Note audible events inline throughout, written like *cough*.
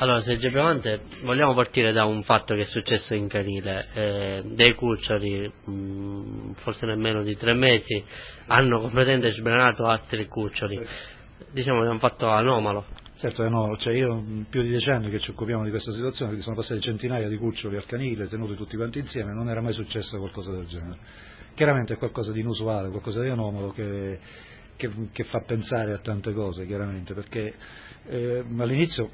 Allora, Sergio Bramante, vogliamo partire da un fatto che è successo in canile. Eh, dei cuccioli, mh, mm, forse nemmeno di tre mesi, hanno completamente sbranato altri cuccioli. Diciamo che è un fatto anomalo. Certo, è no, cioè io più di dieci anni che ci occupiamo di questa situazione, quindi sono passati centinaia di cuccioli al canile, tenuti tutti quanti insieme, non era mai successo qualcosa del genere. Chiaramente è qualcosa di inusuale, qualcosa di anomalo che, che, che fa pensare a tante cose, chiaramente, perché eh, all'inizio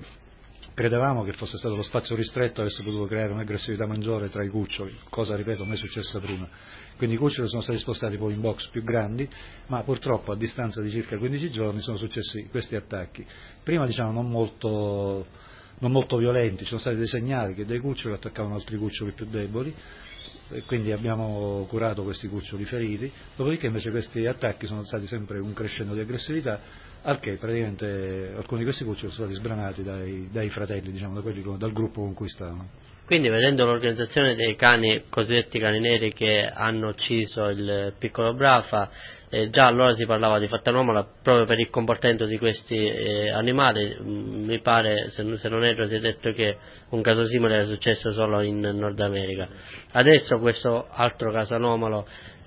Credevamo che fosse stato lo spazio ristretto avesse potuto creare un'aggressività maggiore tra i cuccioli, cosa ripeto mai successa prima. Quindi i cuccioli sono stati spostati poi in box più grandi, ma purtroppo a distanza di circa 15 giorni sono successi questi attacchi. Prima diciamo non molto, non molto violenti, ci sono stati dei segnali che dei cuccioli attaccavano altri cuccioli più deboli, quindi abbiamo curato questi cuccioli feriti, dopodiché invece questi attacchi sono stati sempre un crescendo di aggressività al che praticamente alcuni di questi cuccioli sono stati sbranati dai, dai fratelli, diciamo, da quelli, dal gruppo con cui stavano. Quindi vedendo l'organizzazione dei cani, cosiddetti cani neri che hanno ucciso il piccolo Brafa, eh, già allora si parlava di fatta anomala proprio per il comportamento di questi eh, animali, mm, mi pare, se, se non erro, si è detto che un caso simile era successo solo in Nord America. Adesso questo altro caso anomalo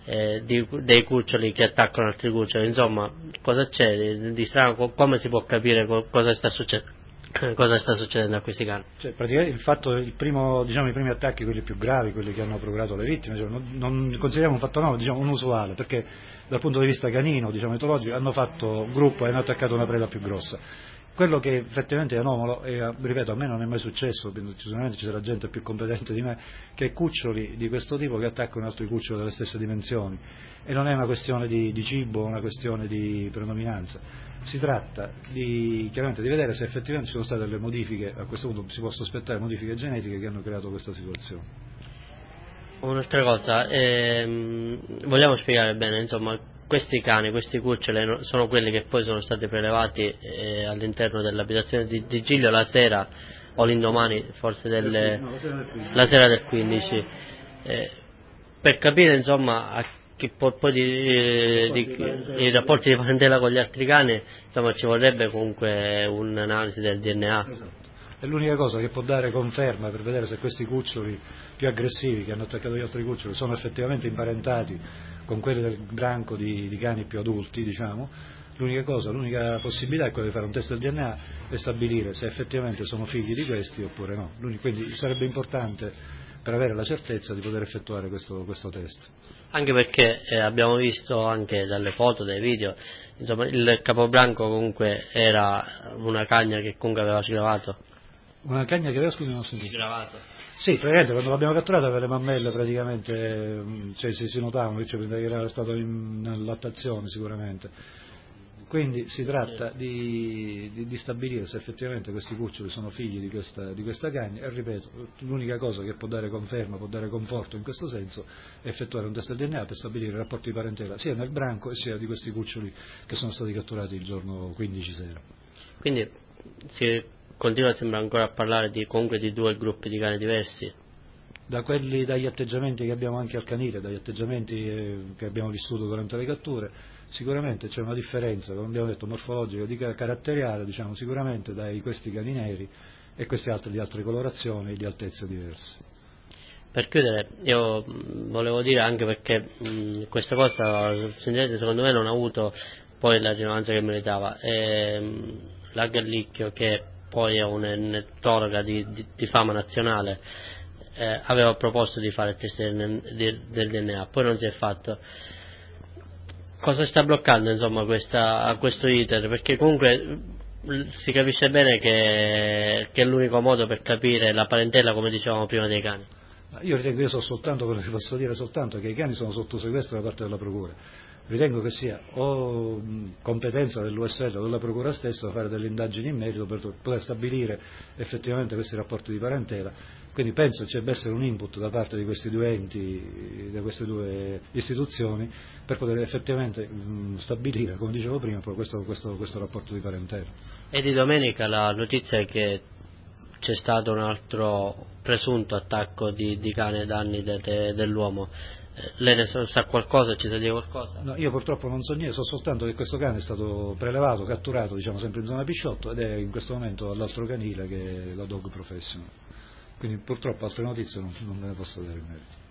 eh, di, dei cuccioli che attaccano altri cuccioli, insomma, cosa c'è di, di strano, come si può capire cosa sta succedendo? *coughs* Cosa sta succedendo a questi cani? Cioè, il fatto, il primo, diciamo, i primi attacchi, quelli più gravi, quelli che hanno procurato le vittime, cioè, non, non, consideriamo un fatto nuovo, diciamo, unusuale, perché dal punto di vista canino, diciamo, etologico, hanno fatto gruppo e hanno attaccato una preda più grossa. Quello che effettivamente è anomalo, e ripeto, a me non è mai successo, sicuramente ci sarà gente più competente di me, che cuccioli di questo tipo che attaccano altri cuccioli delle stesse dimensioni. E non è una questione di, di cibo, una questione di predominanza. Si tratta di, chiaramente di vedere se effettivamente ci sono state delle modifiche, a questo punto si può sospettare modifiche genetiche che hanno creato questa situazione. Un'altra cosa, ehm, vogliamo spiegare bene, insomma, questi cani, questi cuccioli sono quelli che poi sono stati prelevati eh, all'interno dell'abitazione di, di Giglio la sera o l'indomani forse delle, no, la sera del 15 eh, per capire insomma a che poi di, eh, di, i rapporti di parentela con gli altri cani insomma ci vorrebbe comunque un'analisi del DNA esatto. è l'unica cosa che può dare conferma per vedere se questi cuccioli più aggressivi che hanno attaccato gli altri cuccioli sono effettivamente imparentati con quelli del branco di, di cani più adulti, diciamo, l'unica cosa, l'unica possibilità è quella di fare un test del DNA e stabilire se effettivamente sono figli di questi oppure no. Quindi sarebbe importante per avere la certezza di poter effettuare questo, questo test. Anche perché eh, abbiamo visto anche dalle foto, dai video, insomma, il capobranco comunque era una cagna che comunque aveva sgravato. Una cagna che aveva, scusi, non ho sentito. Sgravato. Sì, praticamente quando l'abbiamo catturata aveva le mammelle praticamente, mm, cioè, si, si notavano che era stato in, in lattazione sicuramente. Quindi si tratta di, di, di, stabilire se effettivamente questi cuccioli sono figli di questa, di questa cagna e ripeto, l'unica cosa che può dare conferma, può dare conforto in questo senso è effettuare un test del DNA per stabilire i rapporti di parentela sia nel branco sia di questi cuccioli che sono stati catturati il giorno 15 sera. Quindi si continua sembra ancora a parlare di, comunque di due gruppi di cani diversi. Da quelli, dagli atteggiamenti che abbiamo anche al canile, dagli atteggiamenti eh, che abbiamo vissuto durante le catture, sicuramente c'è una differenza, come abbiamo detto, morfologica, di caratteriale, diciamo, sicuramente dai questi cani neri e questi altri di altre colorazioni e di altezze diverse. Per chiudere, io volevo dire anche perché mh, questa cosa, secondo me non ha avuto poi la rilevanza che meritava. E, la Gallicchio che poi è un'etologa di, di, di, fama nazionale, eh, aveva proposto di fare il test del, del, DNA, poi non si è fatto. Cosa sta bloccando insomma questa, questo iter? Perché comunque si capisce bene che, che, è l'unico modo per capire la parentela, come dicevamo prima, dei cani. Io ritengo, io so soltanto quello che posso dire soltanto, che i cani sono sotto sequestro da parte della Procura ritengo che sia o competenza dell'USL o della Procura stessa fare delle indagini in merito per poter stabilire effettivamente questi rapporti di parentela. Quindi penso ci debba essere un input da parte di questi due enti, di queste due istituzioni, per poter effettivamente stabilire, come dicevo prima, questo, questo, questo rapporto di parentela. E di domenica la notizia è che c'è stato un altro presunto attacco di, di cane ai danni de, de, dell'uomo lei ne sa qualcosa, ci sa dire qualcosa? No, io purtroppo non so niente, so soltanto che questo cane è stato prelevato, catturato diciamo sempre in zona Pisciotto ed è in questo momento all'altro canile che è la Dog Professional. Quindi purtroppo altre notizie non, non ne posso dare in merito.